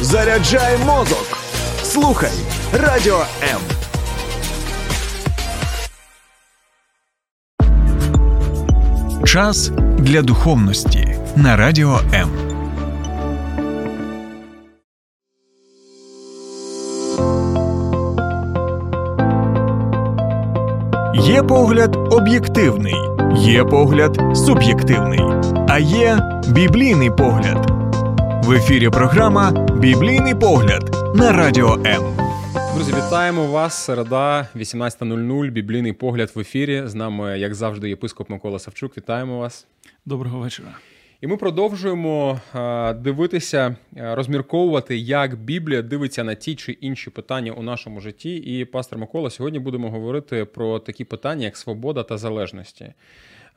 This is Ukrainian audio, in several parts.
Заряджай мозок. Слухай радіо М. Час для духовності на радіо М. Є погляд об'єктивний, є погляд суб'єктивний, а є біблійний погляд. В ефірі програма Біблійний погляд на радіо М. Друзі, вітаємо вас. Середа, 18.00, біблійний погляд в ефірі. З нами, як завжди, єпископ Микола Савчук. Вітаємо вас. Доброго вечора. І ми продовжуємо е, дивитися, е, розмірковувати, як Біблія дивиться на ті чи інші питання у нашому житті. І пастор Микола, сьогодні будемо говорити про такі питання, як свобода та залежності.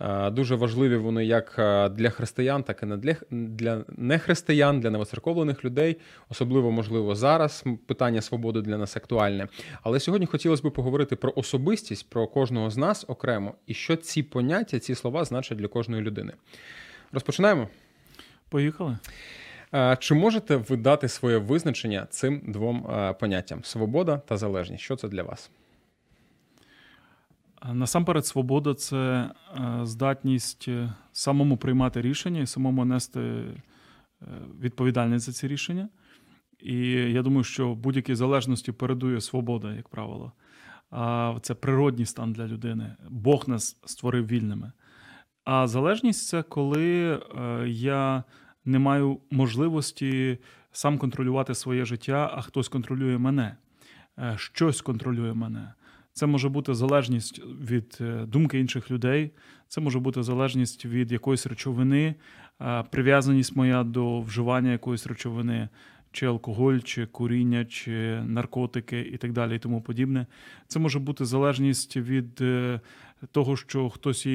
Е, дуже важливі вони як для християн, так і для для нехристиян, для новоцерковлених людей, особливо можливо зараз. Питання свободи для нас актуальне. Але сьогодні хотілося б поговорити про особистість, про кожного з нас окремо, і що ці поняття, ці слова значать для кожної людини. Розпочинаємо. Поїхали. Чи можете ви дати своє визначення цим двом поняттям: свобода та залежність? Що це для вас? Насамперед, свобода це здатність е, самому приймати рішення і самому нести е, відповідальність за ці рішення. І я думаю, що будь-якій залежності передує свобода, як правило. Це природній стан для людини. Бог нас створив вільними. А залежність це коли е, я не маю можливості сам контролювати своє життя, а хтось контролює мене, е, щось контролює мене. Це може бути залежність від е, думки інших людей, це може бути залежність від якоїсь речовини, прив'язаність моя до вживання якоїсь речовини, чи алкоголь, чи куріння, чи наркотики і так далі, і тому подібне. Це може бути залежність від того, що хтось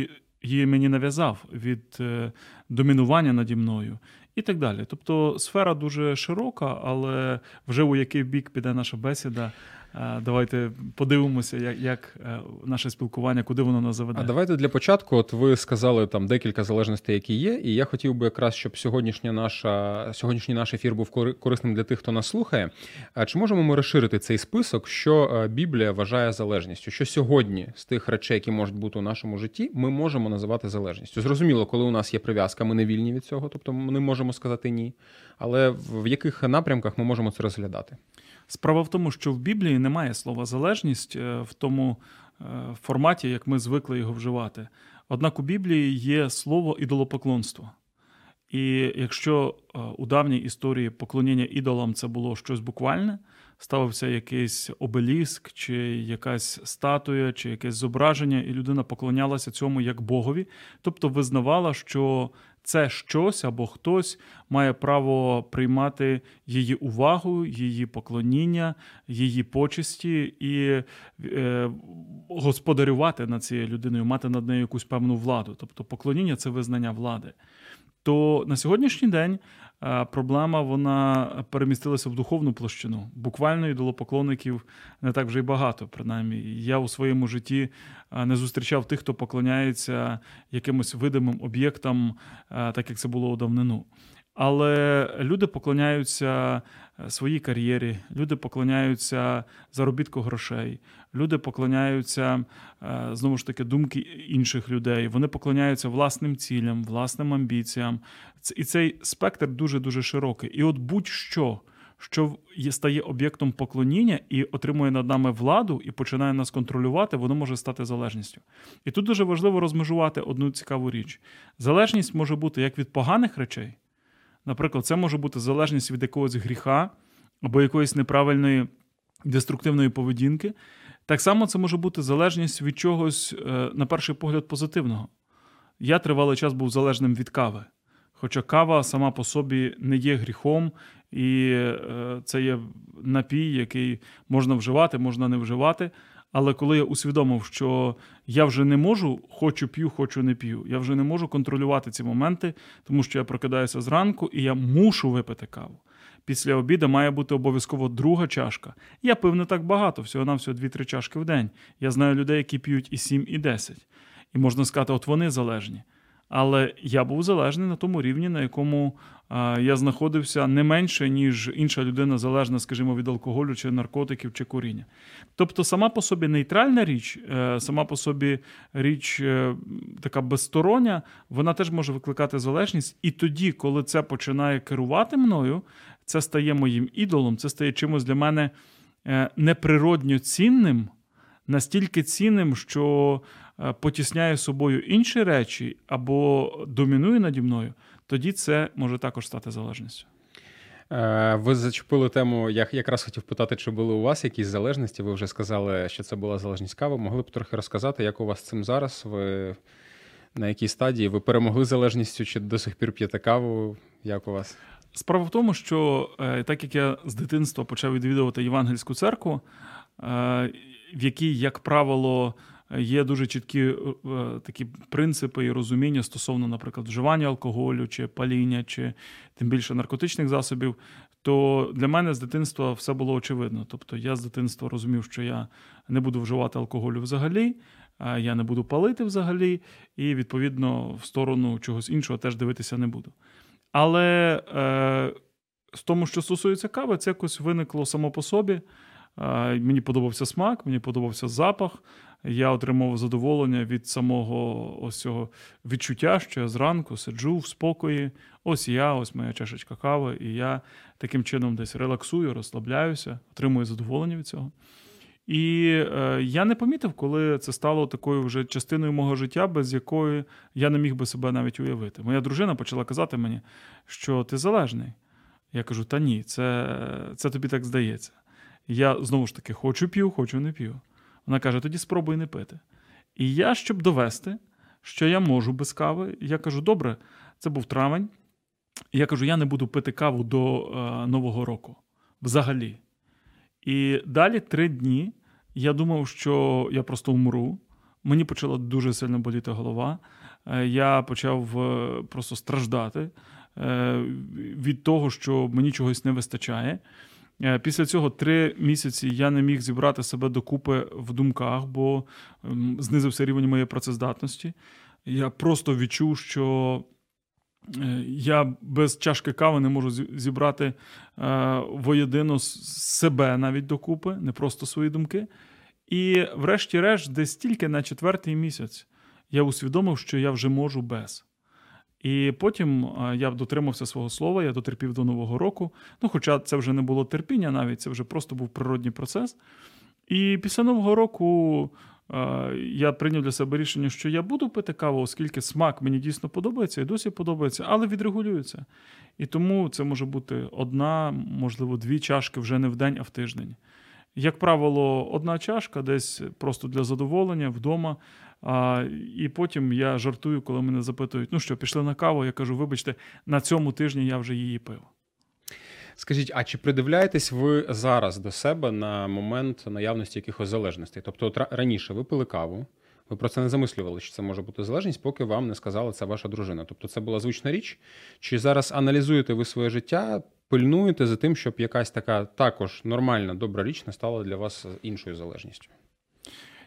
її мені нав'язав від е, домінування наді мною і так далі. Тобто сфера дуже широка, але вже у який бік піде наша бесіда. Е, давайте подивимося, як як е, наше спілкування, куди воно нас заведе. А давайте для початку. От ви сказали там декілька залежностей, які є, і я хотів би якраз, щоб сьогоднішня наша сьогоднішній наш ефір був корисним для тих, хто нас слухає. А чи можемо ми розширити цей список, що Біблія вважає залежністю? Що сьогодні з тих речей, які можуть бути у нашому житті, ми можемо називати залежністю? Зрозуміло, коли у нас є прив'язка, ми не вільні від цього, тобто ми можемо сказати ні. Але в яких напрямках ми можемо це розглядати? Справа в тому, що в Біблії немає слова залежність е, в тому е, форматі, як ми звикли його вживати. Однак у Біблії є слово ідолопоклонство. І якщо е, у давній історії поклоніння ідолам це було щось буквальне, ставився якийсь обеліск, чи якась статуя, чи якесь зображення, і людина поклонялася цьому як Богові, тобто визнавала, що це щось або хтось має право приймати її увагу, її поклоніння, її почесті і е, господарювати над цією людиною, мати над нею якусь певну владу. Тобто поклоніння це визнання влади. То на сьогоднішній день проблема вона перемістилася в духовну площину. Буквально ідолопоклонників не так вже й багато. Принаймні, я у своєму житті не зустрічав тих, хто поклоняється якимось видимим об'єктам, так як це було у давнину. Але люди поклоняються е, своїй кар'єрі, люди поклоняються заробітку грошей, люди поклоняються е, знову ж таки думки інших людей. Вони поклоняються власним цілям, власним амбіціям. І цей спектр дуже дуже широкий. І от будь-що. Що стає об'єктом поклоніння і отримує над нами владу і починає нас контролювати, воно може стати залежністю. І тут дуже важливо розмежувати одну цікаву річ: залежність може бути як від поганих речей, Наприклад, це може бути залежність від якогось гріха або якоїсь неправильної деструктивної поведінки. Так само це може бути залежність від чогось, е, на перший погляд, позитивного. Я тривалий час був залежним від кави. Хоча кава сама по собі не є гріхом, і е, це є напій, який можна вживати, можна не вживати. Але коли я усвідомив, що я вже не можу, хочу п'ю, хочу не п'ю, я вже не можу контролювати ці моменти, тому що я прокидаюся зранку і я мушу випити каву. Після обіду має бути обов'язково друга чашка. Я пив не так багато, всього на всього 2-3 чашки в день. Я знаю людей, які п'ють і 7, і 10. І можна сказати, от вони залежні. Але я був залежний на тому рівні, на якому я знаходився не менше, ніж інша людина залежна, скажімо, від алкоголю чи наркотиків чи куріння. Тобто, сама по собі нейтральна річ, е, сама по собі річ е, така безстороння, вона теж може викликати залежність. І тоді, коли це починає керувати мною, це стає моїм ідолом, це стає чимось для мене е, неприродньо цінним, настільки цінним, що потісняє собою інші речі або домінує наді мною тоді це може також стати залежністю. Е, ви зачепили тему. Я якраз хотів питати, чи були у вас якісь залежності. Ви вже сказали, що це була залежність кави. Могли б трохи розказати, як у вас з цим зараз? Ви на якій стадії? Ви перемогли залежністю чи до сих пір п'єте каву? Як у вас? Справа в тому, що е, так як я з дитинства почав відвідувати євангельську церкву, е, в якій, як правило, є дуже чіткі е, е, такі принципи і розуміння стосовно, наприклад, вживання алкоголю чи паління, чи тим більше наркотичних засобів. То для мене з дитинства все було очевидно. Тобто я з дитинства розумів, що я не буду вживати алкоголю взагалі, я не буду палити взагалі, і відповідно в сторону чогось іншого теж дивитися не буду. Але е, з тому, що стосується кави, це якось виникло само по собі. Мені подобався смак, мені подобався запах я отримав задоволення від самого ось цього відчуття, що я зранку сиджу в спокої. Ось я, ось моя чашечка кави, і я таким чином десь релаксую, розслабляюся, отримую задоволення від цього. І е, я не помітив, коли це стало такою вже частиною мого життя, без якої я не міг би себе навіть уявити. Моя дружина почала казати мені, що ти залежний. Я кажу: та ні, це, це тобі так здається. Я знову ж таки хочу п'ю, хочу не п'ю. Вона каже: тоді спробуй не пити. І я, щоб довести, що я можу без кави, я кажу: добре, це був травень. І я кажу: я не буду пити каву до е, Нового року взагалі. І далі три дні я думав, що я просто умру. Мені почала дуже сильно боліти голова. Е, я почав е, просто страждати е, від того, що мені чогось не вистачає. Е, після цього три місяці я не міг зібрати себе докупи в думках, бо ем, знизився рівень моєї працездатності. Я просто відчув, що е, я без чашки кави не можу зібрати е, воєдино себе навіть докупи, не просто свої думки. І, врешті-решт, десь тільки на четвертий місяць я усвідомив, що я вже можу без. І потім я дотримався свого слова, я дотерпів до Нового року. Ну, хоча це вже не було терпіння, навіть це вже просто був природній процес. І після Нового року я прийняв для себе рішення, що я буду пити каву, оскільки смак мені дійсно подобається і досі подобається, але відрегулюється. І тому це може бути одна, можливо, дві чашки вже не в день, а в тиждень. Як правило, одна чашка десь просто для задоволення вдома. А, І потім я жартую, коли мене запитують: ну що, пішли на каву? Я кажу, вибачте, на цьому тижні я вже її пив. Скажіть, а чи придивляєтесь ви зараз до себе на момент наявності якихось залежностей? Тобто, от раніше ви пили каву, ви про це не замислювали, що це може бути залежність, поки вам не сказала це ваша дружина. Тобто, це була звична річ. Чи зараз аналізуєте ви своє життя, пильнуєте за тим, щоб якась така також нормальна добра річ не стала для вас іншою залежністю?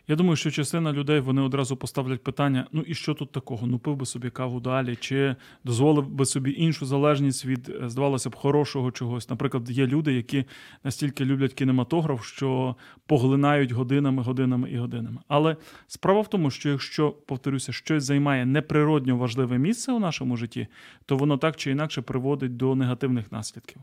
Я думаю, що частина людей вони одразу поставлять питання: ну і що тут такого? Ну пив би собі каву далі, чи дозволив би собі іншу залежність від, е, здавалося б, хорошого чогось. Наприклад, є люди, які настільки люблять кінематограф, що поглинають годинами, годинами і годинами. Але справа в тому, що якщо повторюся, щось займає неприродньо важливе місце у нашому житті, то воно так чи інакше приводить до негативних наслідків.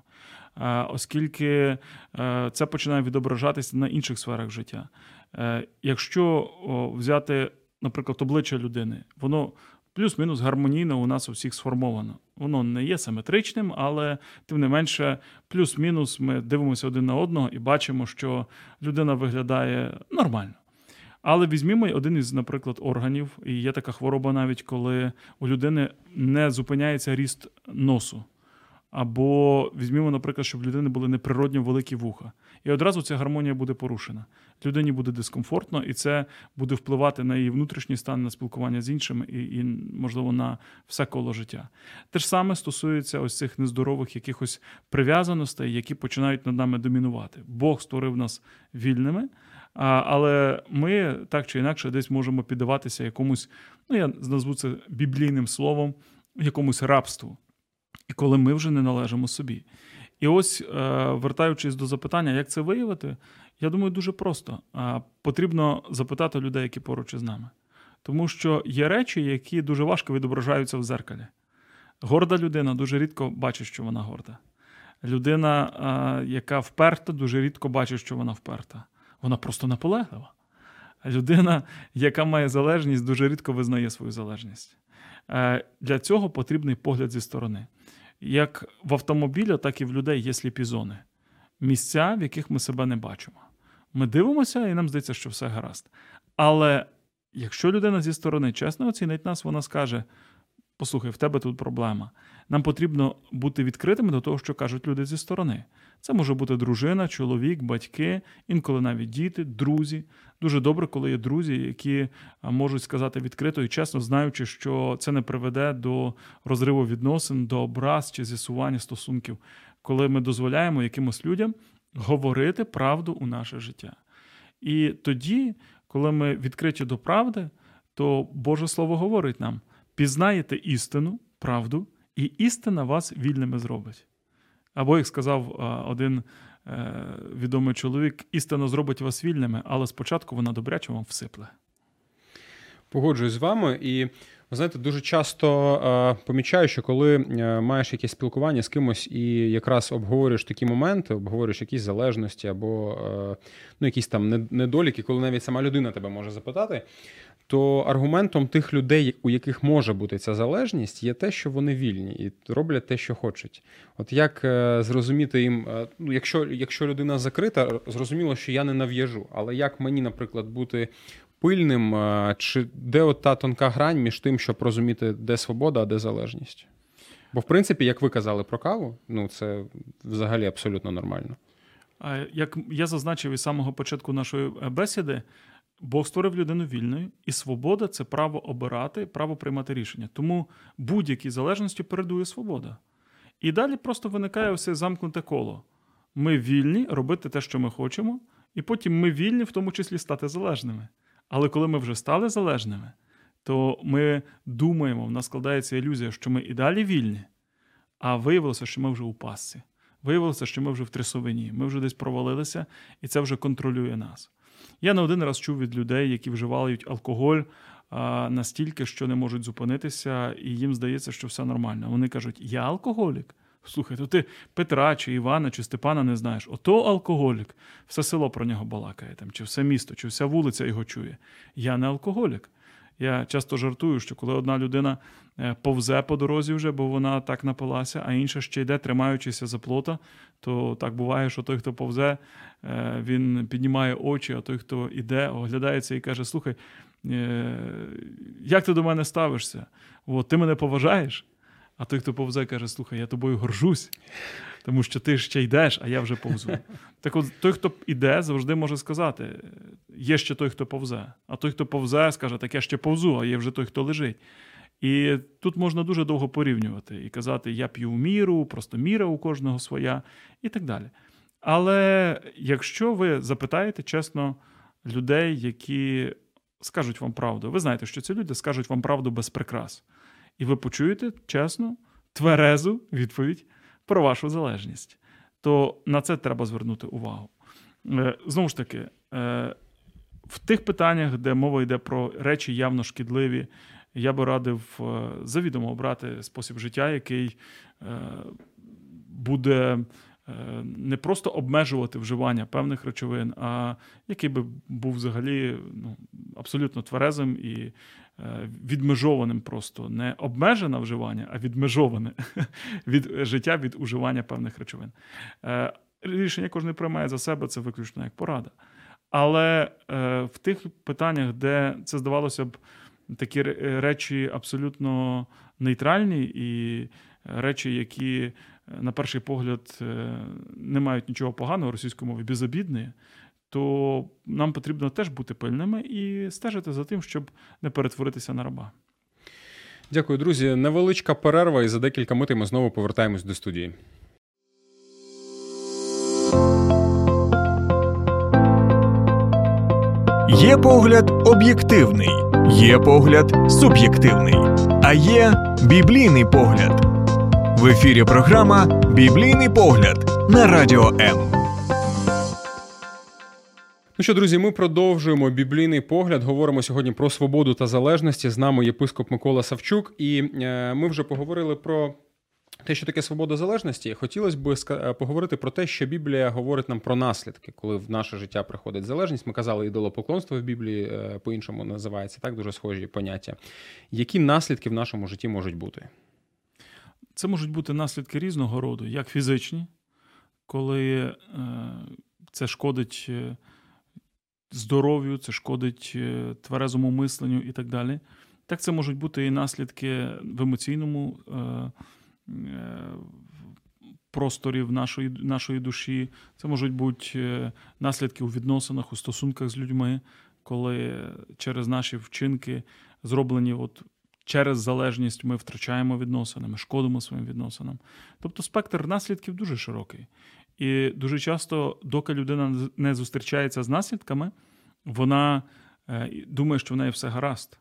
Оскільки е, це починає відображатися на інших сферах життя. Е, якщо взяти, наприклад, обличчя людини, воно плюс-мінус гармонійно у нас у всіх сформовано. Воно не є симетричним, але тим не менше, плюс-мінус ми дивимося один на одного і бачимо, що людина виглядає нормально. Але візьмімо один із, наприклад, органів, і є така хвороба, навіть коли у людини не зупиняється ріст носу. Або візьмімо, наприклад, щоб людини були неприродньо великі вуха. І одразу ця гармонія буде порушена. Людині буде дискомфортно, і це буде впливати на її внутрішній стан, на спілкування з іншими і, і можливо, на все коло життя. Те ж саме стосується ось цих нездорових якихось прив'язаностей, які починають над нами домінувати. Бог створив нас вільними. Але ми так чи інакше десь можемо піддаватися якомусь ну я назву це біблійним словом, якомусь рабству. І коли ми вже не належимо собі. І ось, е, вертаючись до запитання, як це виявити, я думаю, дуже просто. Потрібно запитати людей, які поруч із нами. Тому що є речі, які дуже важко відображаються в зеркалі. Горда людина дуже рідко бачить, що вона горда. Людина, яка вперта, дуже рідко бачить, що вона вперта. Вона просто наполеглива. Людина, яка має залежність, дуже рідко визнає свою залежність. Е, для цього потрібний погляд зі сторони. Як в автомобіля, так і в людей є сліпі зони. Місця, в яких ми себе не бачимо. Ми дивимося, і нам здається, що все гаразд. Але якщо людина зі сторони чесно оцінить нас, вона скаже: Послухай, в тебе тут проблема. Нам потрібно бути відкритими до того, що кажуть люди зі сторони. Це може бути дружина, чоловік, батьки, інколи навіть діти, друзі. Дуже добре, коли є друзі, які можуть сказати відкрито і чесно, знаючи, що це не приведе до розриву відносин, до образ чи з'ясування стосунків, коли ми дозволяємо якимось людям говорити правду у наше життя. І тоді, коли ми відкриті до правди, то Боже Слово говорить нам пізнаєте істину, правду, і істина вас вільними зробить. Або, як сказав один е, відомий чоловік, істина зробить вас вільними, але спочатку вона добряче вам всипле. Погоджуюсь з вами, і ви знаєте, дуже часто е, помічаю, що коли е, маєш якесь спілкування з кимось і якраз обговорюєш такі моменти, обговорюєш якісь залежності або е, ну, якісь там недоліки, коли навіть сама людина тебе може запитати, то аргументом тих людей, у яких може бути ця залежність, є те, що вони вільні і роблять те, що хочуть. От як зрозуміти їм, ну якщо якщо людина закрита, зрозуміло, що я не нав'яжу. Але як мені, наприклад, бути пильним, е, чи де от та тонка грань між тим, щоб розуміти, де свобода, а де залежність? Бо, в принципі, як ви казали про каву, ну це взагалі абсолютно нормально. Як я зазначив із самого початку нашої бесіди, Бог створив людину вільною, і свобода це право обирати, право приймати рішення. Тому будь-якій залежності передує свобода. І далі просто виникає ось замкнуте коло. Ми вільні робити те, що ми хочемо, і потім ми вільні, в тому числі, стати залежними. Але коли ми вже стали залежними, то ми думаємо, в нас складається ілюзія, що ми і далі вільні, а виявилося, що ми вже у пасці. Виявилося, що ми вже в трясовині, ми вже десь провалилися, і це вже контролює нас. Я не один раз чув від людей, які вживають алкоголь а, настільки, що не можуть зупинитися, і їм здається, що все нормально. Вони кажуть: Я алкоголік. Слухай, то ти Петра, чи Івана, чи Степана не знаєш. Ото алкоголік. Все село про нього балакає, там, чи все місто, чи вся вулиця його чує. Я не алкоголік. Я часто жартую, що коли одна людина е, повзе по дорозі вже, бо вона так напилася, а інша ще йде, тримаючися за плота, то так буває, що той, хто повзе, е, він піднімає очі, а той, хто йде, оглядається і каже: Слухай, е, як ти до мене ставишся? От, Ти мене поважаєш? А той, хто повзе, каже: Слухай, я тобою горжусь, тому що ти ще йдеш, а я вже повзу. Так от той, хто йде, завжди може сказати: є ще той, хто повзе. А той, хто повзе, скаже, так я ще повзу, а є вже той, хто лежить. І тут можна дуже довго порівнювати і казати, я п'ю міру, просто міра у кожного своя, і так далі. Але якщо ви запитаєте чесно людей, які скажуть вам правду, ви знаєте, що ці люди скажуть вам правду без прикрас. І ви почуєте чесну, тверезу відповідь про вашу залежність. То на це треба звернути увагу. Е, знову ж таки, е, в тих питаннях, де мова йде про речі явно шкідливі, я би радив е, завідомо обрати спосіб життя, який буде не просто обмежувати вживання певних речовин, а який би був взагалі ну, абсолютно тверезим і Е, відмежованим просто не обмежене вживання, а відмежоване від життя від уживання певних речовин. Е, рішення кожен приймає за себе, це виключно як порада. Але е, в тих питаннях, де це здавалося б, такі речі абсолютно нейтральні і речі, які, на перший погляд, не мають нічого поганого російською мові безобідні, то нам потрібно теж бути пильними і стежити за тим, щоб не перетворитися на раба. Дякую, друзі. Невеличка перерва, і за декілька митей ми знову повертаємось до студії. Є погляд об'єктивний, є погляд суб'єктивний, а є біблійний погляд. В ефірі програма Біблійний погляд на радіо М. Ну що, друзі, ми продовжуємо біблійний погляд. Говоримо сьогодні про свободу та залежності. З нами єпископ Микола Савчук, і е, ми вже поговорили про те, що таке свобода залежності. Хотілося б е, поговорити про те, що Біблія говорить нам про наслідки, коли в наше життя приходить залежність. Ми казали, ідолопоклонство в Біблії е, по-іншому називається так, дуже схожі поняття. Які наслідки в нашому житті можуть бути? Це можуть бути наслідки різного роду, як фізичні, коли це шкодить здоров'ю, це шкодить е, тверезому мисленню і так далі. Так, це можуть бути і наслідки в емоційному е, е, просторі в нашої, нашої душі. Це можуть бути наслідки у відносинах, у стосунках з людьми, коли через наші вчинки зроблені от через залежність ми втрачаємо відносини, ми шкодимо своїм відносинам. Тобто спектр наслідків дуже широкий. І дуже часто, доки людина не зустрічається з наслідками, вона е, думає, що в неї все гаразд.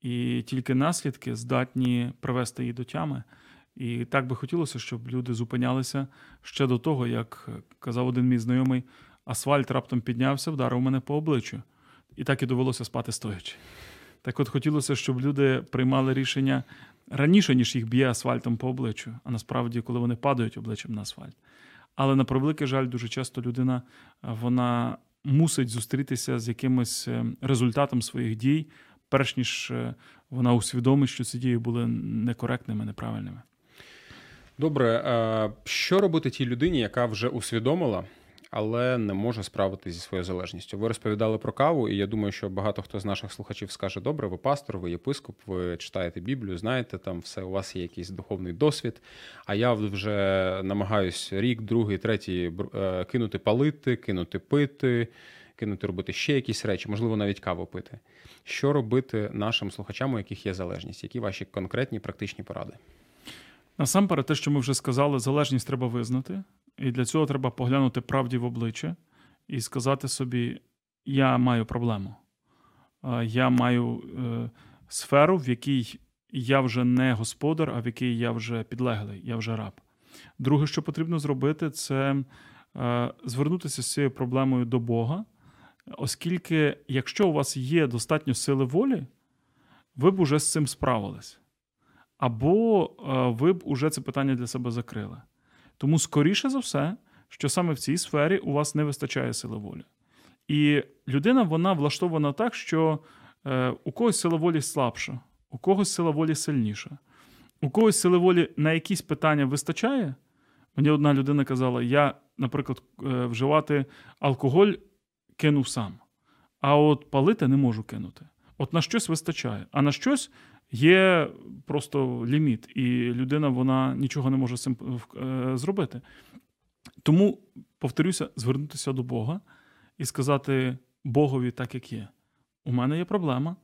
І тільки наслідки здатні привести її до тями. І так би хотілося, щоб люди зупинялися ще до того, як казав один мій знайомий, асфальт раптом піднявся, вдарив мене по обличчю. І так і довелося спати стоячи. Так от хотілося, щоб люди приймали рішення раніше, ніж їх б'є асфальтом по обличчю, а насправді, коли вони падають обличчям на асфальт. Але на превеликий жаль, дуже часто людина вона мусить зустрітися з якимось е, результатом своїх дій, перш ніж е, вона усвідомить, що ці дії були некоректними, неправильними. Добре, що робити тій людині, яка вже усвідомила, але не може справитися зі своєю залежністю. Ви розповідали про каву, і я думаю, що багато хто з наших слухачів скаже: добре, ви пастор, ви єпископ, ви читаєте Біблію, знаєте, там все, у вас є якийсь духовний досвід. А я вже намагаюсь рік, другий, третій е, кинути палити, кинути пити, кинути робити ще якісь речі, можливо, навіть каву пити. Що робити нашим слухачам, у яких є залежність? Які ваші конкретні практичні поради? Насамперед, те, що ми вже сказали, залежність треба визнати. І для цього треба поглянути правді в обличчя і сказати собі: я маю проблему. Я маю е, сферу, в якій я вже не господар, а в якій я вже підлеглий, я вже раб. Друге, що потрібно зробити, це е, звернутися з цією проблемою до Бога, оскільки, якщо у вас є достатньо сили волі, ви б уже з цим справились. Або е, ви б уже це питання для себе закрили. Тому, скоріше за все, що саме в цій сфері у вас не вистачає сили волі. І людина вона влаштована так, що е, у когось сила волі слабша, у когось сила волі сильніша. У когось сили волі на якісь питання вистачає. Мені одна людина казала: я, наприклад, е, вживати алкоголь кинув сам, а от палити не можу кинути. От на щось вистачає, а на щось Є просто ліміт, і людина вона нічого не може з цим е, зробити. Тому, повторюся, звернутися до Бога і сказати Богові так, як є. У мене є проблема,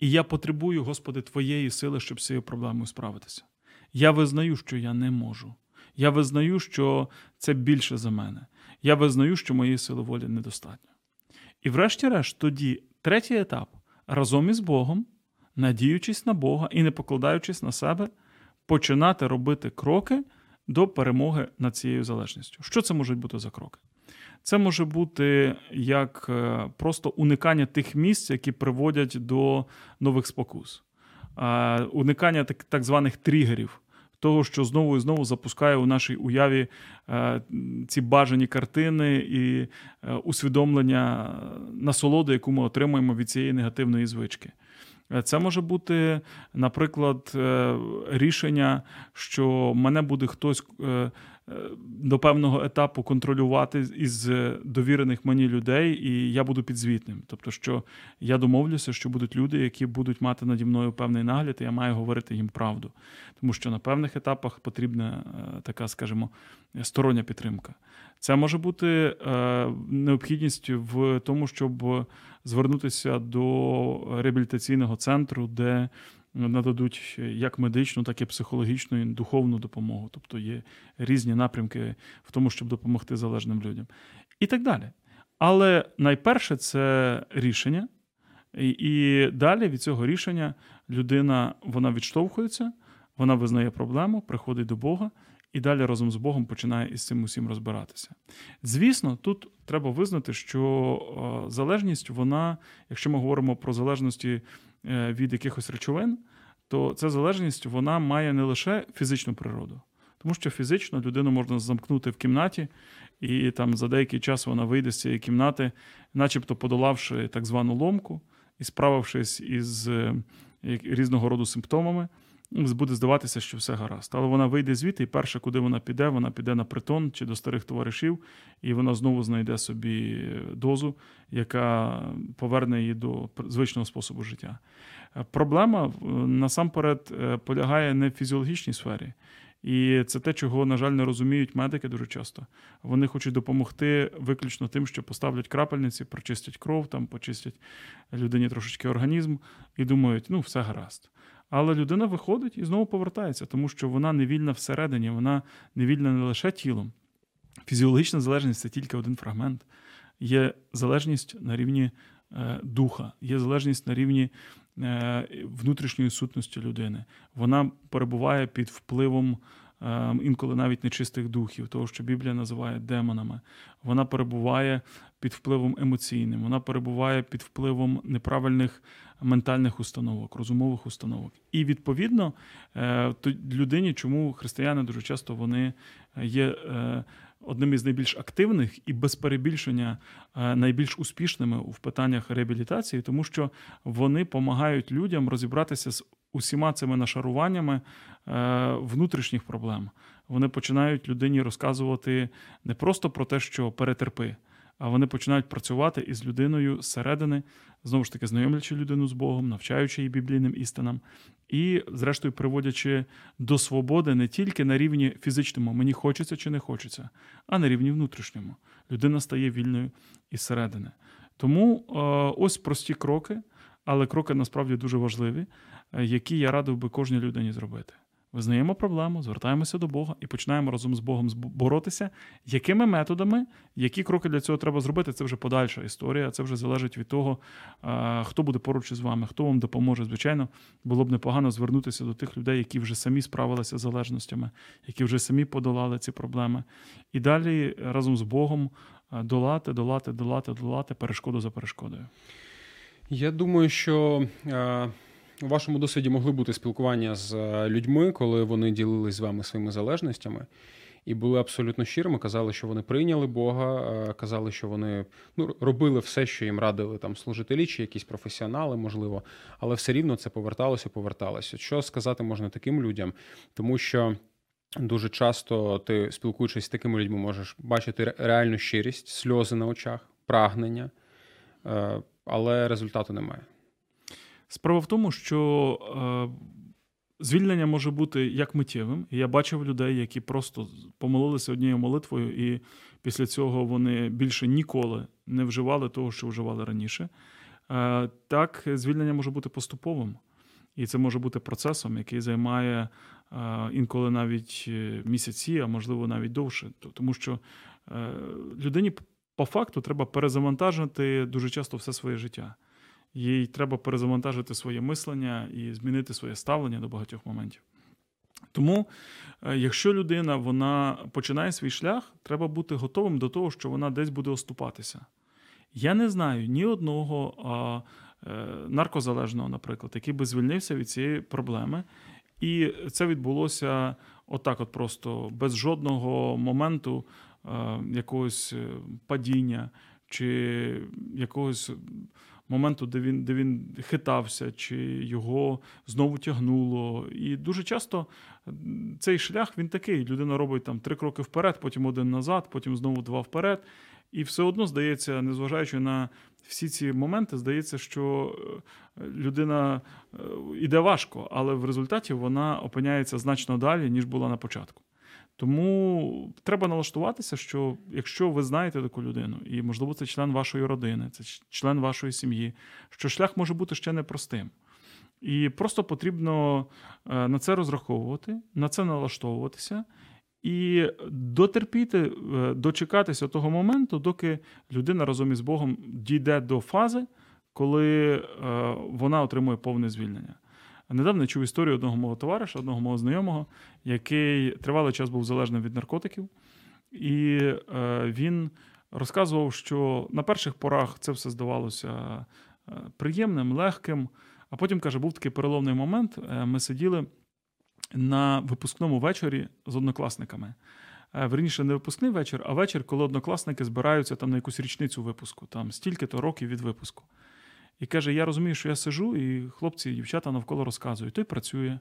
і я потребую, Господи, Твоєї сили, щоб з цією проблемою справитися. Я визнаю, що я не можу. Я визнаю, що це більше за мене. Я визнаю, що моєї сили волі недостатньо. І, врешті-решт, тоді третій етап разом із Богом надіючись на Бога і не покладаючись на себе, починати робити кроки до перемоги над цією залежністю. Що це можуть бути за кроки? Це може бути як е, просто уникання тих місць, які приводять до нових спокус, уникання так, званих тригерів. Того, що знову і знову запускає у нашій уяві е, ці бажані картини і е, усвідомлення насолоди, яку ми отримуємо від цієї негативної звички. Це може бути, наприклад, е, рішення, що мене буде хтось е, до певного етапу контролювати із довірених мені людей, і я буду підзвітним. Тобто, що я домовлюся, що будуть люди, які будуть мати наді мною певний нагляд, і я маю говорити їм правду. Тому що на певних етапах потрібна така, скажімо, стороння підтримка. Це може бути необхідність в тому, щоб звернутися до реабілітаційного центру, де нададуть як медичну, так і психологічну і духовну допомогу. Тобто є різні напрямки в тому, щоб допомогти залежним людям. І так далі. Але найперше це рішення, і, далі від цього рішення людина вона відштовхується, вона визнає проблему, приходить до Бога і далі разом з Богом починає із цим усім розбиратися. Звісно, тут треба визнати, що залежність, вона, якщо ми говоримо про залежності е, від якихось речовин, то ця залежність вона має не лише фізичну природу, тому що фізично людину можна замкнути в кімнаті, і там за деякий час вона вийде з цієї кімнати, начебто подолавши так звану ломку і справившись із е, різного роду симптомами буде здаватися, що все гаразд. Але вона вийде звідти, і перше, куди вона піде, вона піде на притон чи до старих товаришів, і вона знову знайде собі дозу, яка поверне її до звичного способу життя. Проблема насамперед е, полягає не в фізіологічній сфері. І це те, чого, на жаль, не розуміють медики дуже часто. Вони хочуть допомогти виключно тим, що поставлять крапельниці, прочистять кров, там почистять людині трошечки організм і думають, ну, все гаразд. Але людина виходить і знову повертається, тому що вона не вільна всередині, вона не вільна не лише тілом. Фізіологічна залежність це тільки один фрагмент. Є залежність на рівні е, духа, є залежність на рівні внутрішньої сутності людини. Вона перебуває під впливом е, інколи навіть нечистих духів, того, що Біблія називає демонами. Вона перебуває під впливом емоційним, вона перебуває під впливом неправильних ментальних установок, розумових установок. І відповідно е, людині, чому християни дуже часто вони є е, одним із найбільш активних і без перебільшення е, найбільш успішними в питаннях реабілітації, тому що вони допомагають людям розібратися з усіма цими нашаруваннями внутрішніх проблем. Вони починають людині розказувати не просто про те, що перетерпи а вони починають працювати із людиною зсередини, знову ж таки, знайомлячи людину з Богом, навчаючи її біблійним істинам, і, зрештою, приводячи до свободи не тільки на рівні фізичному, мені хочеться чи не хочеться, а на рівні внутрішньому. Людина стає вільною із середини. Тому е, ось прості кроки, але кроки насправді дуже важливі, е, які я радив би кожній людині зробити. Визнаємо проблему, звертаємося до Бога і починаємо разом з Богом боротися. Якими методами, які кроки для цього треба зробити, це вже подальша історія. Це вже залежить від того, хто буде поруч із вами, хто вам допоможе. Звичайно, було б непогано звернутися до тих людей, які вже самі справилися з залежностями, які вже самі подолали ці проблеми. І далі разом з Богом долати, долати, долати, долати перешкоду за перешкодою. Я думаю, що. У вашому досвіді могли бути спілкування з е, людьми, коли вони ділились з вами своїми залежностями, і були абсолютно щирими, казали, що вони прийняли Бога, е, казали, що вони ну, робили все, що їм радили там служителі чи якісь професіонали, можливо, але все рівно це поверталося, поверталося. Що сказати можна таким людям? Тому що. Дуже часто ти, спілкуючись з такими людьми, можеш бачити реальну щирість, сльози на очах, прагнення, е, але результату немає. Справа в тому, що е, звільнення може бути як миттєвим. Я бачив людей, які просто помолилися однією молитвою, і після цього вони більше ніколи не вживали того, що вживали раніше. Е, так, звільнення може бути поступовим. І це може бути процесом, який займає е, інколи навіть е, місяці, а можливо навіть довше. Тому що е, людині по факту треба перезавантажити дуже часто все своє життя їй треба перезавантажити своє мислення і змінити своє ставлення до багатьох моментів. Тому, е, якщо людина вона починає свій шлях, треба бути готовим до того, що вона десь буде оступатися. Я не знаю ні одного а, е, наркозалежного, наприклад, який би звільнився від цієї проблеми. І це відбулося отак: от просто без жодного моменту а, е, якогось падіння чи якогось моменту, де він де він хитався, чи його знову тягнуло. І дуже часто цей шлях він такий: людина робить там три кроки вперед, потім один назад, потім знову два вперед. І все одно здається, незважаючи на всі ці моменти, здається, що е, людина йде е, важко, але в результаті вона опиняється значно далі, ніж була на початку. Тому треба налаштуватися, що якщо ви знаєте таку людину, і, можливо, це член вашої родини, це член вашої сім'ї, що шлях може бути ще непростим. І просто потрібно е, на це розраховувати, на це налаштовуватися і дотерпіти, е, дочекатися того моменту, доки людина разом із Богом дійде до фази, коли е, вона отримує повне звільнення. Недавно чув історію одного мого товариша, одного мого знайомого, який тривалий час був залежним від наркотиків, і е, він розказував, що на перших порах це все здавалося приємним, легким. А потім каже, був такий переломний момент. Ми сиділи на випускному вечорі з однокласниками. Е, верніше, не випускний вечір, а вечір, коли однокласники збираються там на якусь річницю випуску, там стільки-то років від випуску. І каже: Я розумію, що я сижу, і хлопці і дівчата навколо розказують: той працює,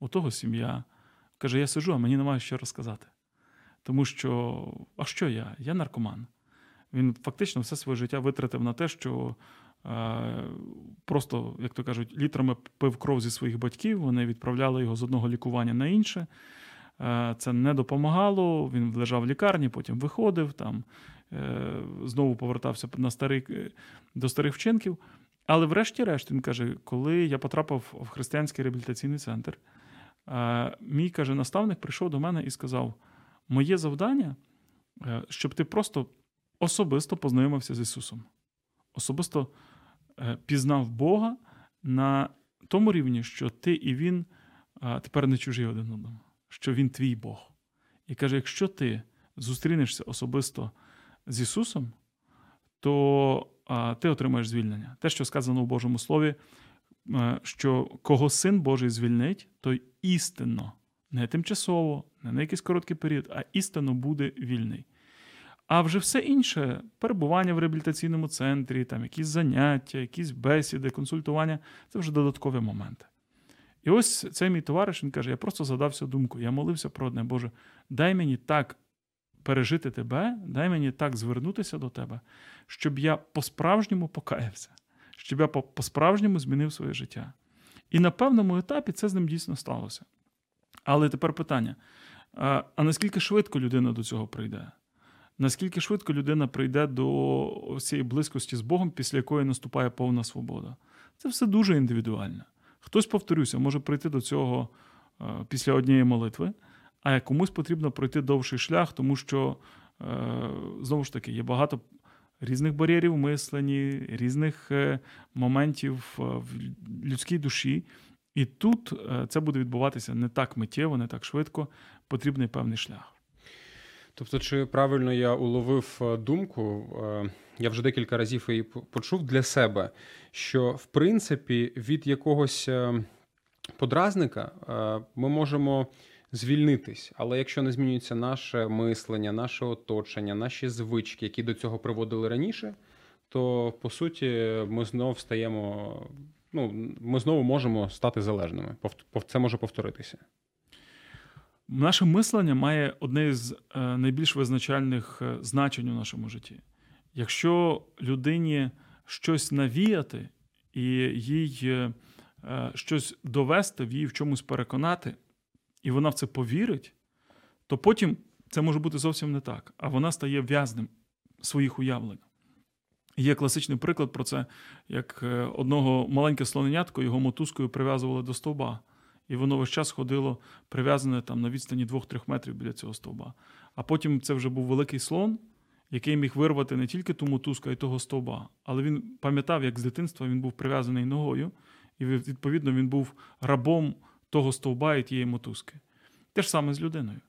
у того сім'я. Каже, я сижу, а мені немає що розказати. Тому що, а що я? Я наркоман. Він фактично все своє життя витратив на те, що Е, просто, як то кажуть, літрами пив кров зі своїх батьків, вони відправляли його з одного лікування на інше. Е, це не допомагало. Він лежав в лікарні, потім виходив, там е, знову повертався на старий, до старих вчинків. Але, врешті-решт, він каже, коли я потрапив в християнський реабілітаційний центр, мій каже, наставник прийшов до мене і сказав: Моє завдання, щоб ти просто особисто познайомився з Ісусом. Особисто Е, пізнав Бога на тому рівні, що ти і він тепер не чужі один одному, що він твій Бог. І каже: якщо ти зустрінешся особисто з Ісусом, то ти отримаєш звільнення. Те, що сказано в Божому Слові, е, що кого син Божий звільнить, той істинно, не тимчасово, не на якийсь короткий період, а істинно буде вільний. А вже все інше перебування в реабілітаційному центрі, там якісь заняття, якісь бесіди, консультування це вже додаткові моменти. І ось цей мій товариш він каже: я просто задався думку, я молився про одне, Боже, дай мені так пережити тебе, дай мені так звернутися до тебе, щоб я по-справжньому покаявся, щоб я по-справжньому змінив своє життя. І на певному етапі це з ним дійсно сталося. Але тепер питання: а наскільки швидко людина до цього прийде? наскільки швидко людина прийде до цієї близькості з Богом, після якої наступає повна свобода. Це все дуже індивідуально. Хтось, повторюся, може прийти до цього після однієї молитви, а комусь потрібно пройти довший шлях, тому що, е, знову ж таки, є багато різних бар'єрів в мисленні, різних е, моментів в людській душі. І тут це буде відбуватися не так миттєво, не так швидко, потрібний певний шлях. Тобто, чи правильно я уловив е, думку, е, я вже декілька разів її почув для себе, що в принципі від якогось е, подразника ми можемо звільнитись, але якщо не змінюється наше мислення, наше оточення, наші звички, які до цього приводили раніше, то по суті ми знову стаємо. Ну, ми знову можемо стати залежними. Це може повторитися. Наше мислення має одне з е, найбільш визначальних е, значень у нашому житті. Якщо людині щось навіяти і їй е, щось довести, в її в чомусь переконати, і вона в це повірить, то потім це може бути зовсім не так, а вона стає в'язним своїх уявлень. Є класичний приклад про це, як одного маленьке слоненятко його мотузкою прив'язували до стовба і воно весь час ходило прив'язане там на відстані 2-3 метрів біля цього стовба. А потім це вже був великий слон, який міг вирвати не тільки ту мотузку, а й того стовба. Але він пам'ятав, як з дитинства він був прив'язаний ногою, і відповідно він був рабом того стовба і тієї мотузки. Те ж саме з людиною.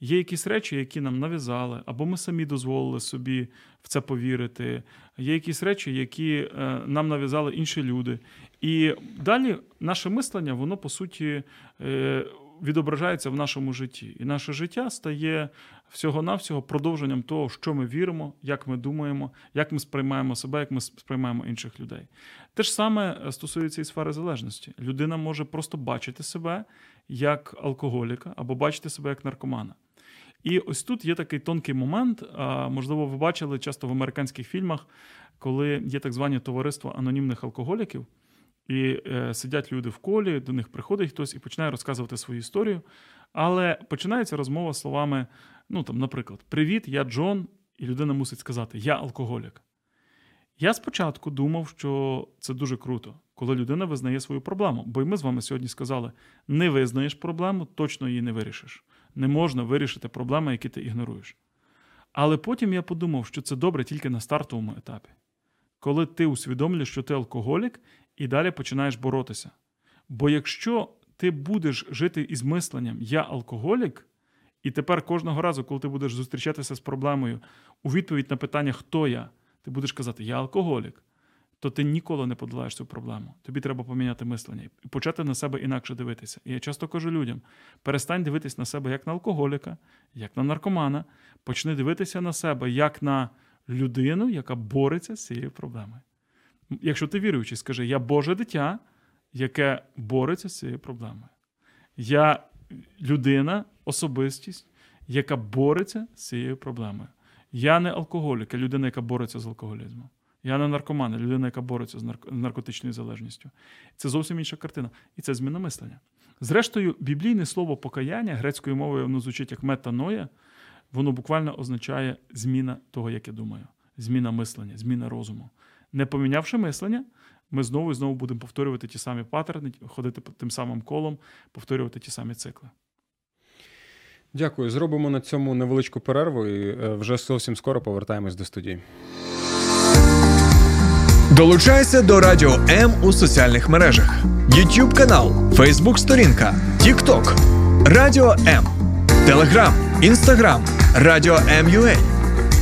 Є якісь речі, які нам нав'язали, або ми самі дозволили собі в це повірити. Є якісь речі, які е, нам нав'язали інші люди. І далі наше мислення, воно по суті е, відображається в нашому житті. І наше життя стає всього-навсього продовженням того, що ми віримо, як ми думаємо, як ми сприймаємо себе, як ми сприймаємо інших людей. Те ж саме е, стосується і сфери залежності. Людина може просто бачити себе як алкоголіка або бачити себе як наркомана. І ось тут є такий тонкий момент. Можливо, ви бачили часто в американських фільмах, коли є так звані товариства анонімних алкоголіків, і е, сидять люди в колі, до них приходить хтось і починає розказувати свою історію. Але починається розмова словами: ну там, наприклад, Привіт, я Джон, і людина мусить сказати Я алкоголік. Я спочатку думав, що це дуже круто, коли людина визнає свою проблему. Бо й ми з вами сьогодні сказали: не визнаєш проблему, точно її не вирішиш. Не можна вирішити проблеми, які ти ігноруєш. Але потім я подумав, що це добре тільки на стартовому етапі. Коли ти усвідомлюєш, що ти алкоголік, і далі починаєш боротися. Бо якщо ти будеш жити із мисленням Я алкоголік, і тепер кожного разу, коли ти будеш зустрічатися з проблемою у відповідь на питання, хто я, ти будеш казати Я алкоголік, то ти ніколи не подолаєш цю проблему. Тобі треба поміняти мислення і почати на себе інакше дивитися. І я часто кажу людям: перестань дивитися на себе як на алкоголіка, як на наркомана, почни дивитися на себе як на людину, яка бореться з цією проблемою. Якщо ти віруючий, скажи, я Боже дитя, яке бореться з цією проблемою. Я людина, особистість, яка бореться з цією проблемою. Я не алкоголік, а людина, яка бореться з алкоголізмом. Я не наркоман, а людина, яка бореться з наркотичною залежністю. Це зовсім інша картина. І це зміна мислення. Зрештою, біблійне слово покаяння грецькою мовою воно звучить як метаноя, воно буквально означає зміна того, як я думаю, зміна мислення, зміна розуму. Не помінявши мислення, ми знову і знову будемо повторювати ті самі паттерни, ходити тим самим колом, повторювати ті самі цикли. Дякую. Зробимо на цьому невеличку перерву і е, вже зовсім скоро повертаємось до студії. Долучайся до Радіо М у соціальних мережах: YouTube канал, Facebook сторінка, TikTok, Радіо М, Telegram, Instagram, Радіо М.UA,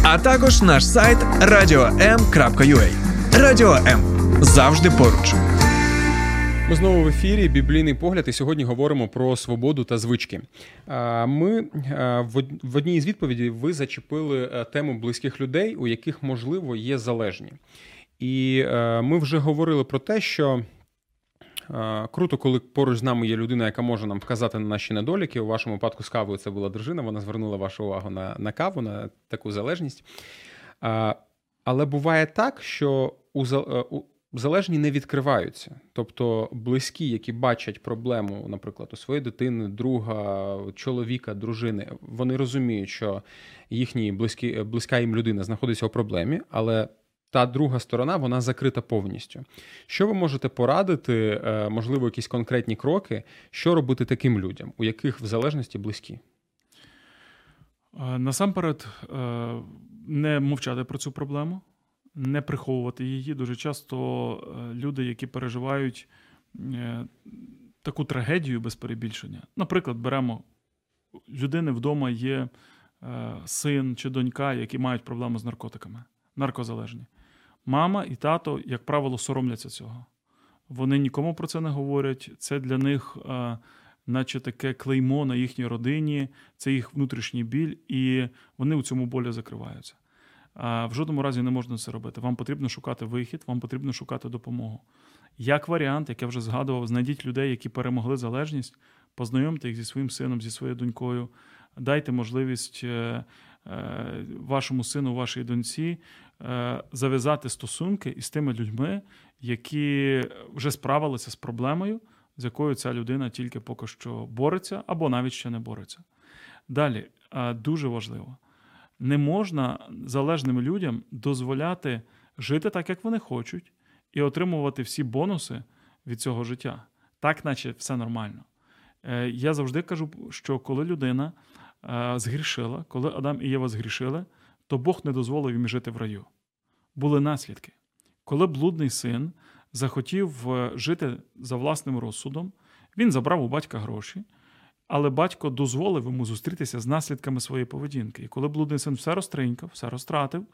а також наш сайт radio.m.ua. Радіо М завжди поруч. Ми знову в ефірі Біблійний погляд, і сьогодні говоримо про свободу та звички. Ми в одній з відповідей ви зачепили е, тему близьких людей, у яких можливо є залежні. І е, ми вже говорили про те, що. Круто, коли поруч з нами є людина, яка може нам вказати на наші недоліки. У вашому випадку з кавою це була дружина, вона звернула вашу увагу на на каву, на таку залежність. Але буває так, що у, у залежні не відкриваються. Тобто близькі, які бачать проблему, наприклад, у своєї дитини, друга, чоловіка, дружини, вони розуміють, що їхні близькі, близька їм людина знаходиться у проблемі, але та друга сторона вона закрита повністю. Що ви можете порадити, е, можливо, якісь конкретні кроки, що робити таким людям, у яких в залежності близькі? Е, насамперед, е, не мовчати про цю проблему не приховувати її. Дуже часто е, люди, які переживають е, таку трагедію без перебільшення. Наприклад, беремо людини вдома є е, син чи донька, які мають проблеми з наркотиками, наркозалежні. Мама і тато, як правило, соромляться цього. Вони нікому про це не говорять. Це для них, наче таке клеймо на їхній родині, це їх внутрішній біль, і вони у цьому болі закриваються. В жодному разі не можна це робити. Вам потрібно шукати вихід, вам потрібно шукати допомогу. Як варіант, як я вже згадував, знайдіть людей, які перемогли залежність, познайомте їх зі своїм сином, зі своєю донькою, дайте можливість е, е, вашому сину, вашій доньці е, зав'язати стосунки із тими людьми, які вже справилися з проблемою, з якою ця людина тільки поки що бореться або навіть ще не бореться. Далі дуже важливо не можна залежним людям дозволяти жити так, як вони хочуть, і отримувати всі бонуси від цього життя. Так, наче все нормально. Е, я завжди кажу, що коли людина е, згрішила, коли Адам і Єва згрішили, то Бог не дозволив їм жити в раю. Були наслідки. Коли блудний син захотів е, жити за власним розсудом, він забрав у батька гроші. Але батько дозволив йому зустрітися з наслідками своєї поведінки. І коли блудний син все розтринькав, все розтратив,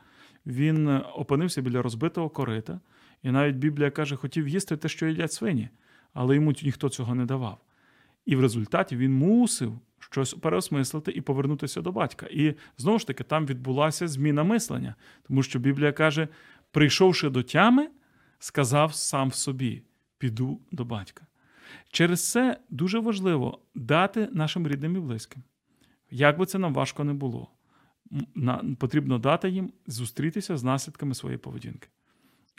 він е, опинився біля розбитого корита, і навіть Біблія каже, хотів їсти те, що їдять свині, але йому ніхто цього не давав. І в результаті він мусив щось переосмислити і повернутися до батька. І знову ж таки, там відбулася зміна мислення, тому що Біблія каже: прийшовши до тями, сказав сам собі: піду до батька. Через це дуже важливо дати нашим рідним і близьким. Як би це нам важко не було, потрібно дати їм зустрітися з наслідками своєї поведінки.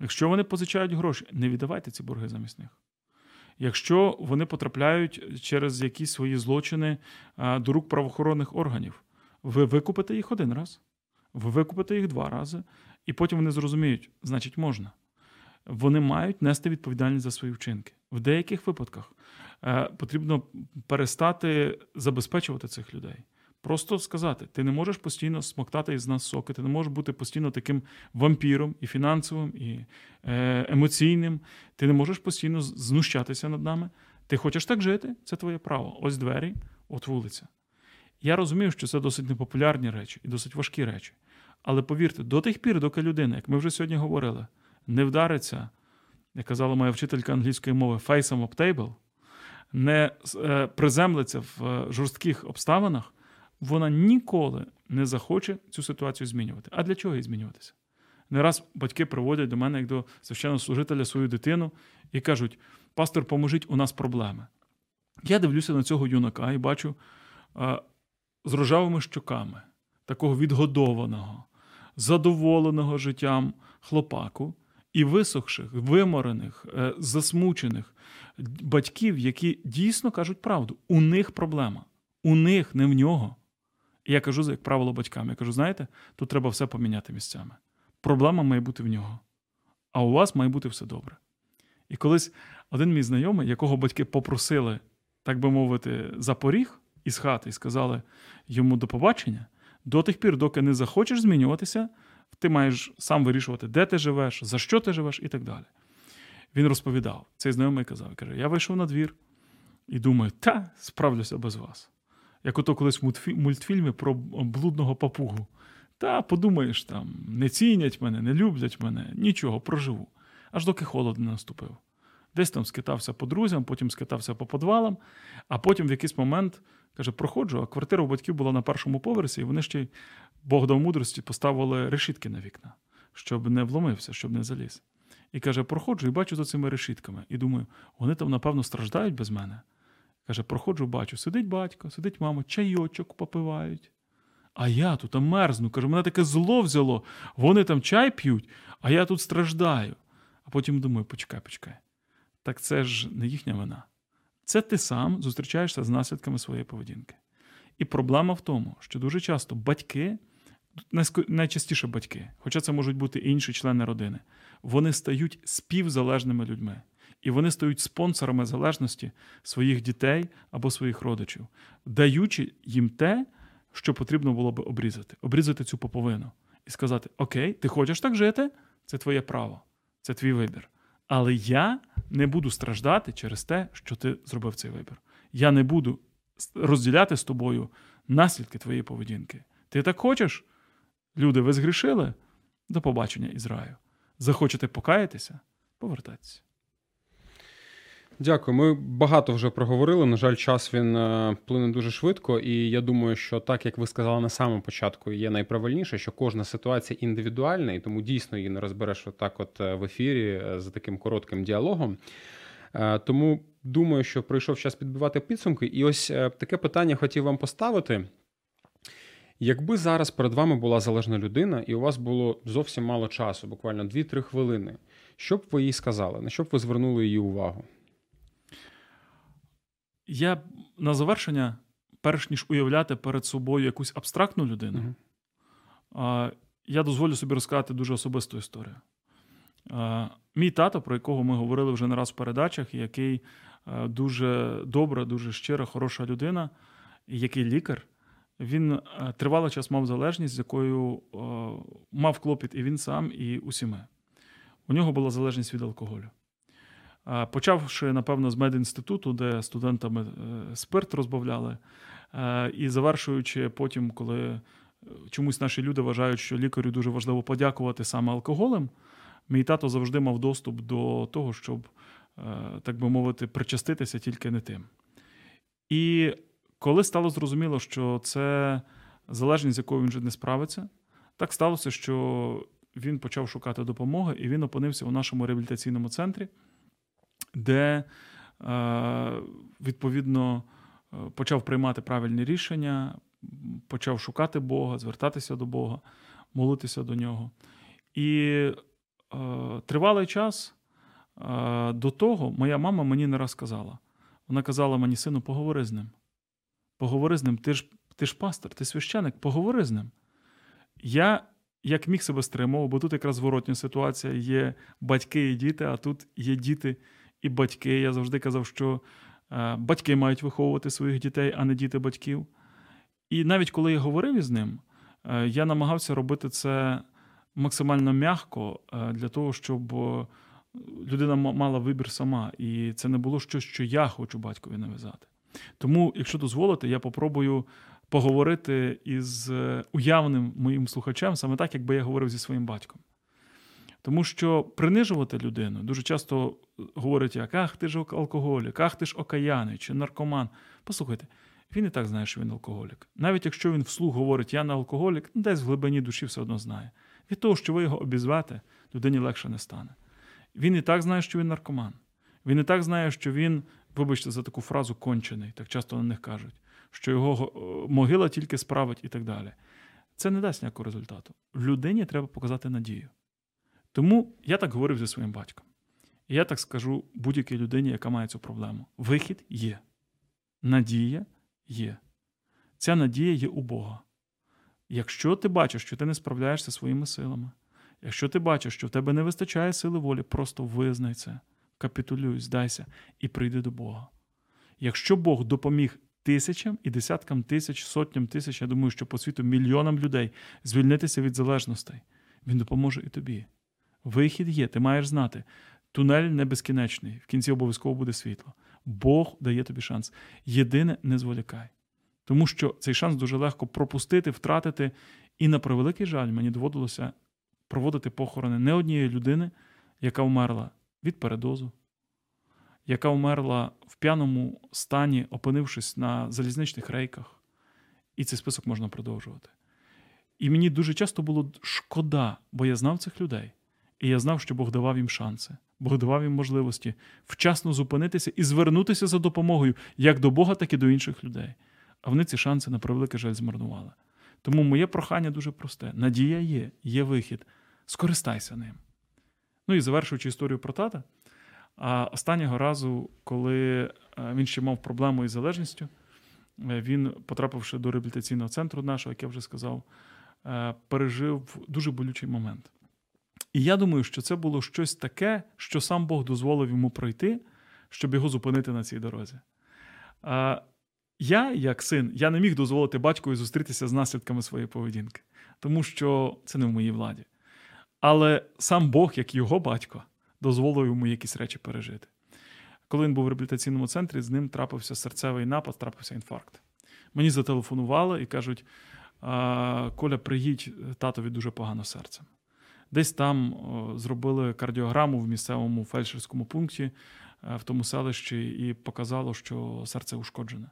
Якщо вони позичають гроші, не віддавайте ці борги замість них. Якщо вони потрапляють через якісь свої злочини до рук правоохоронних органів, ви викупите їх один раз, ви викупите їх два рази, і потім вони зрозуміють, значить, можна. Вони мають нести відповідальність за свої вчинки. В деяких випадках Е, потрібно перестати забезпечувати цих людей. Просто сказати, ти не можеш постійно смоктати із нас соки, ти не можеш бути постійно таким вампіром і фінансовим, і е, емоційним. Ти не можеш постійно знущатися над нами. Ти хочеш так жити, це твоє право. Ось двері, от вулиця. Я розумію, що це досить непопулярні речі і досить важкі речі. Але повірте, до тих пір, доки людина, як ми вже сьогодні говорили, не вдариться, як казала моя вчителька англійської мови, face об table, не е, приземлиться в е, жорстких обставинах, вона ніколи не захоче цю ситуацію змінювати. А для чого її змінюватися? Не раз батьки приводять до мене як до священнослужителя свою дитину і кажуть: пастор, поможіть, у нас проблеми. Я дивлюся на цього юнака і бачу а, з рожавими щоками, такого відгодованого, задоволеного життям хлопаку і висохших, виморених, е, засмучених батьків, які дійсно кажуть правду. У них проблема. У них, не в нього. І я кажу, як правило, батькам: я кажу, знаєте, тут треба все поміняти місцями. Проблема має бути в нього. А у вас має бути все добре. І колись один мій знайомий, якого батьки попросили, так би мовити, за поріг із хати і сказали йому до побачення, до тих пір, доки не захочеш змінюватися, ти маєш сам вирішувати, де ти живеш, за що ти живеш і так далі. Він розповідав, цей знайомий казав, каже: Я вийшов на двір і думаю, та справлюся без вас. Як ото колись в мультфільмі про блудного папугу. Та подумаєш, там, не цінять мене, не люблять мене, нічого, проживу. Аж доки холод не наступив. Десь там скитався по друзям, потім скитався по подвалам, а потім в якийсь момент каже: проходжу, а квартира у батьків була на першому поверсі, і вони ще Бог дав мудрості поставили решітки на вікна, щоб не вломився, щоб не заліз. І каже: проходжу і бачу за цими решітками. І думаю, вони там, напевно, страждають без мене. Каже, проходжу, бачу, сидить батько, сидить мама, чайочок попивають. А я тут мерзну. Каже, мене таке зло взяло. Вони там чай п'ють, а я тут страждаю. А потім думаю, почекай, почекай. Так це ж не їхня вина. Це ти сам зустрічаєшся з наслідками своєї поведінки. І проблема в тому, що дуже часто батьки, найчастіше батьки, хоча це можуть бути інші члени родини, вони стають співзалежними людьми. І вони стають спонсорами залежності своїх дітей або своїх родичів, даючи їм те, що потрібно було би обрізати, обрізати цю поповину і сказати: Окей, ти хочеш так жити? Це твоє право, це твій вибір. Але я не буду страждати через те, що ти зробив цей вибір. Я не буду розділяти з тобою наслідки твоєї поведінки. Ти так хочеш? Люди, ви згрішили? До побачення Ізраїлю. Захочете покаятися? Повертайтеся. Дякую. Ми багато вже проговорили. На жаль, час він е, плине дуже швидко, і я думаю, що так як ви сказали на самому початку, є найправильніше, що кожна ситуація індивідуальна, і тому дійсно її не розбереш отак, от е, в ефірі е, за таким коротким діалогом. Тому думаю, що прийшов час підбивати підсумки. І ось таке питання хотів вам поставити. Якби зараз перед вами була залежна людина, і у вас було зовсім мало часу, буквально 2-3 хвилини, що б ви їй сказали? На що б ви звернули її увагу? Я на завершення, перш ніж уявляти перед собою якусь абстрактну людину, uh-huh. я дозволю собі розказати дуже особисту історію. Мій тато, про якого ми говорили вже не раз в передачах, який дуже добра, дуже щира, хороша людина, який лікар, він тривалий час мав залежність, з якою мав клопіт і він сам, і усі ми. У нього була залежність від алкоголю. Почавши, напевно, з медінституту, де студентами е, спирт розбавляли, е, і завершуючи потім, коли е, чомусь наші люди вважають, що лікарю дуже важливо подякувати саме алкоголем, мій тато завжди мав доступ до того, щоб, так би мовити, причаститися тільки не тим. І коли стало зрозуміло, що це залежність, з якою він вже не справиться, так сталося, що він почав шукати допомоги, і він опинився у нашому реабілітаційному центрі де е, відповідно е, почав приймати правильні рішення, почав шукати Бога, звертатися до Бога, молитися до нього. І е, тривалий час до того моя мама мені не раз сказала. Вона казала мені, сину, поговори з ним. Поговори з ним, ти ж ти ж пастор, ти священик, поговори з ним. Я як міг себе стримував, бо тут якраз зворотня ситуація: є батьки і діти, а тут є діти і батьки. Я завжди казав, що Е, батьки мають виховувати своїх дітей, а не діти батьків. І навіть коли я говорив із ним, е, я намагався робити це максимально м'яко для того, щоб людина мала вибір сама. І це не було щось, що я хочу батькові нав'язати. Тому, якщо дозволите, я попробую поговорити із уявним моїм слухачем, саме так, якби я говорив зі своїм батьком. Тому що принижувати людину дуже часто говорять, як ах, ти ж алкоголік, ах, ти ж окаяний чи наркоман. Послухайте, він і так знає, що він алкоголік. Навіть якщо він вслух говорить, я не алкоголік, ну, десь в глибині душі все одно знає. Від того, що ви його обізвете, людині легше не стане. Він і так знає, що він наркоман. Він і так знає, що він, вибачте, за таку фразу кончений, так часто на них кажуть, що його могила тільки справить і так далі. Це не дасть ніякого результату. Людині треба показати надію. Тому я так говорив зі своїм батьком. І я так скажу будь-якій людині, яка має цю проблему. Вихід є. Надія є. Ця надія є у Бога. Якщо ти бачиш, що ти не справляєшся своїми силами, якщо ти бачиш, що в тебе не вистачає сили волі, просто визнай це, капітулюй, здайся і прийди до Бога. Якщо Бог допоміг тисячам і десяткам тисяч, сотням тисяч, я думаю, що по світу мільйонам людей звільнитися від залежностей, Він допоможе і тобі. Вихід є, ти маєш знати. Тунель не безкінечний, в кінці обов'язково буде світло. Бог дає тобі шанс. Єдине, не зволікай. Тому що цей шанс дуже легко пропустити, втратити. І на превеликий жаль, мені доводилося проводити похорони не однієї людини, яка вмерла від передозу, яка вмерла в п'яному стані, опинившись на залізничних рейках. І цей список можна продовжувати. І мені дуже часто було шкода, бо я знав цих людей. І я знав, що Бог давав їм шанси, Бог давав їм можливості вчасно зупинитися і звернутися за допомогою як до Бога, так і до інших людей. А вони ці шанси на превеликий жаль змарнували. Тому моє прохання дуже просте: надія є, є вихід. Скористайся ним. Ну і завершуючи історію про тата. А останнього разу, коли е, він ще мав проблему із залежністю, е, він, потрапивши до реабілітаційного центру нашого, як я вже сказав, е, пережив дуже болючий момент. І я думаю, що це було щось таке, що сам Бог дозволив йому пройти, щоб його зупинити на цій дорозі. Я, як син, я не міг дозволити батькові зустрітися з наслідками своєї поведінки, тому що це не в моїй владі. Але сам Бог, як його батько, дозволив йому якісь речі пережити. Коли він був в реабілітаційному центрі, з ним трапився серцевий напад, трапився інфаркт. Мені зателефонували і кажуть: Коля, приїдь, татові дуже погано серцем. Десь там зробили кардіограму в місцевому фельдшерському пункті е, в тому селищі і показало, що серце ушкоджене.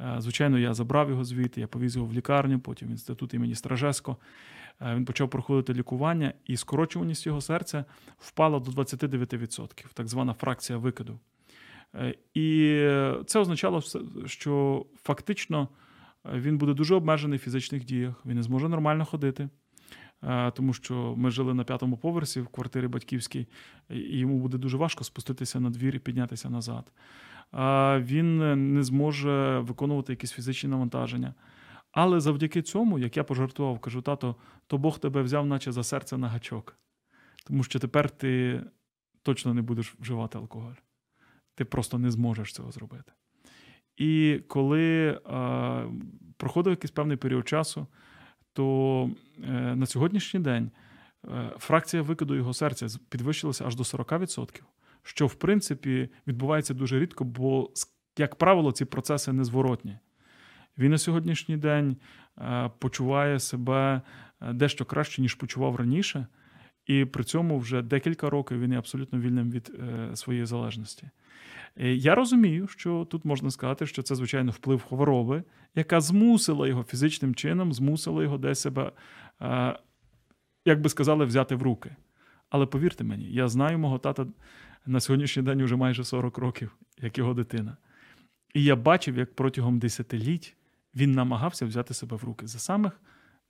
Е, звичайно, я забрав його звідти, я повіз його в лікарню, потім в інститут імені Стражеско. Е, він почав проходити лікування, і скорочуваність його серця впала до 29%, так звана фракція викиду. І це означало, що фактично він буде дуже обмежений в фізичних діях, він не зможе нормально ходити. Е, тому що ми жили на п'ятому поверсі в квартирі батьківській, і йому буде дуже важко спуститися на двір і піднятися назад. Він не зможе виконувати якісь фізичні навантаження. Але завдяки цьому, як я пожартував, кажу, тато, то Бог тебе взяв, наче за серце на гачок. Тому що тепер ти точно не будеш вживати алкоголь. Ти просто не зможеш цього зробити. І коли е, проходив якийсь певний період часу, то е, на сьогоднішній день е, фракція викиду його серця підвищилася аж до 40%, що в принципі відбувається дуже рідко, бо, як правило, ці процеси незворотні. Він на сьогоднішній день е, почуває себе дещо краще, ніж почував раніше, і при цьому вже декілька років він є абсолютно вільним від своєї залежності. Е, я розумію, що тут можна сказати, що це, звичайно, вплив хвороби, яка змусила його фізичним чином, змусила його десь себе, е, як би сказали, взяти в руки. Але повірте мені, я знаю мого тата на сьогоднішній день вже майже 40 років, як його дитина. І я бачив, як протягом десятиліть він намагався взяти себе в руки за самих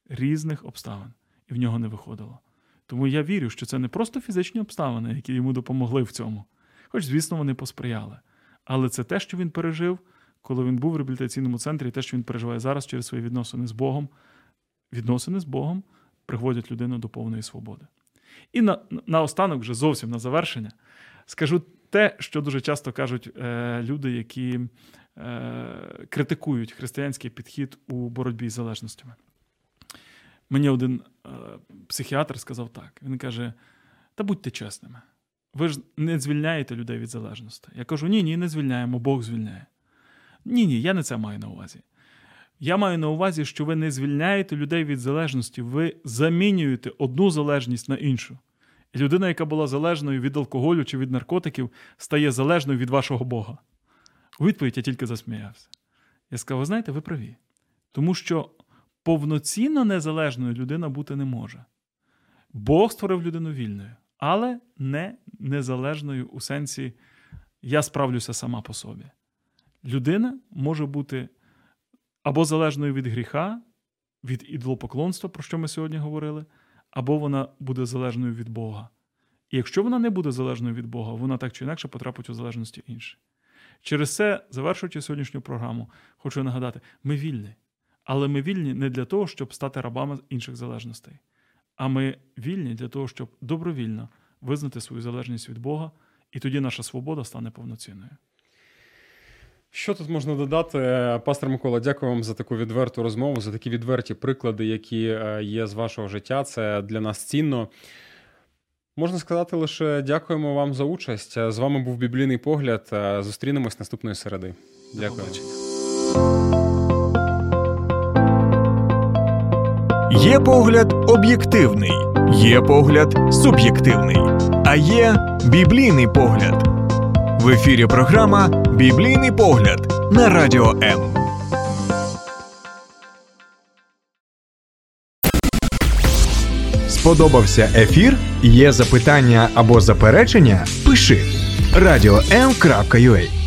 різних обставин, і в нього не виходило. Тому я вірю, що це не просто фізичні обставини, які йому допомогли в цьому. Хоч, звісно, вони посприяли. Але це те, що він пережив, коли він був в реабілітаційному центрі, і те, що він переживає зараз через свої відносини з Богом. Відносини з Богом приводять людину до повної свободи. І на, наостанок, вже зовсім на завершення, скажу те, що дуже часто кажуть е, люди, які е, критикують християнський підхід у боротьбі з залежностями. Мені один е, психіатр сказав так: він каже: Та будьте чесними, ви ж не звільняєте людей від залежності. Я кажу: ні, ні, не звільняємо, Бог звільняє. Ні, ні, я не це маю на увазі. Я маю на увазі, що ви не звільняєте людей від залежності, ви замінюєте одну залежність на іншу. Людина, яка була залежною від алкоголю чи від наркотиків, стає залежною від вашого Бога. У відповідь я тільки засміявся. Я сказав: ви знаєте, ви праві. Тому що повноцінно незалежною людина бути не може. Бог створив людину вільною, але не незалежною у сенсі я справлюся сама по собі. Людина може бути або залежною від гріха, від ідолопоклонства, про що ми сьогодні говорили, або вона буде залежною від Бога. І якщо вона не буде залежною від Бога, вона так чи інакше потрапить у залежності інші. Через це, завершуючи сьогоднішню програму, хочу нагадати: ми вільні. Але ми вільні не для того, щоб стати рабами інших залежностей, а ми вільні для того, щоб добровільно визнати свою залежність від Бога, і тоді наша свобода стане повноцінною. Що тут можна додати, пастор Микола? Дякую вам за таку відверту розмову, за такі відверті приклади, які е, є з вашого життя. Це для нас цінно. Можна сказати лише дякуємо вам за участь. З вами був біблійний погляд. Зустрінемось наступної середи. Дякую. Є погляд об'єктивний, є погляд суб'єктивний, а є біблійний погляд. В ефірі програма Біблійний погляд на радіо М. Сподобався ефір? Є запитання або заперечення? Пиши радіом.ua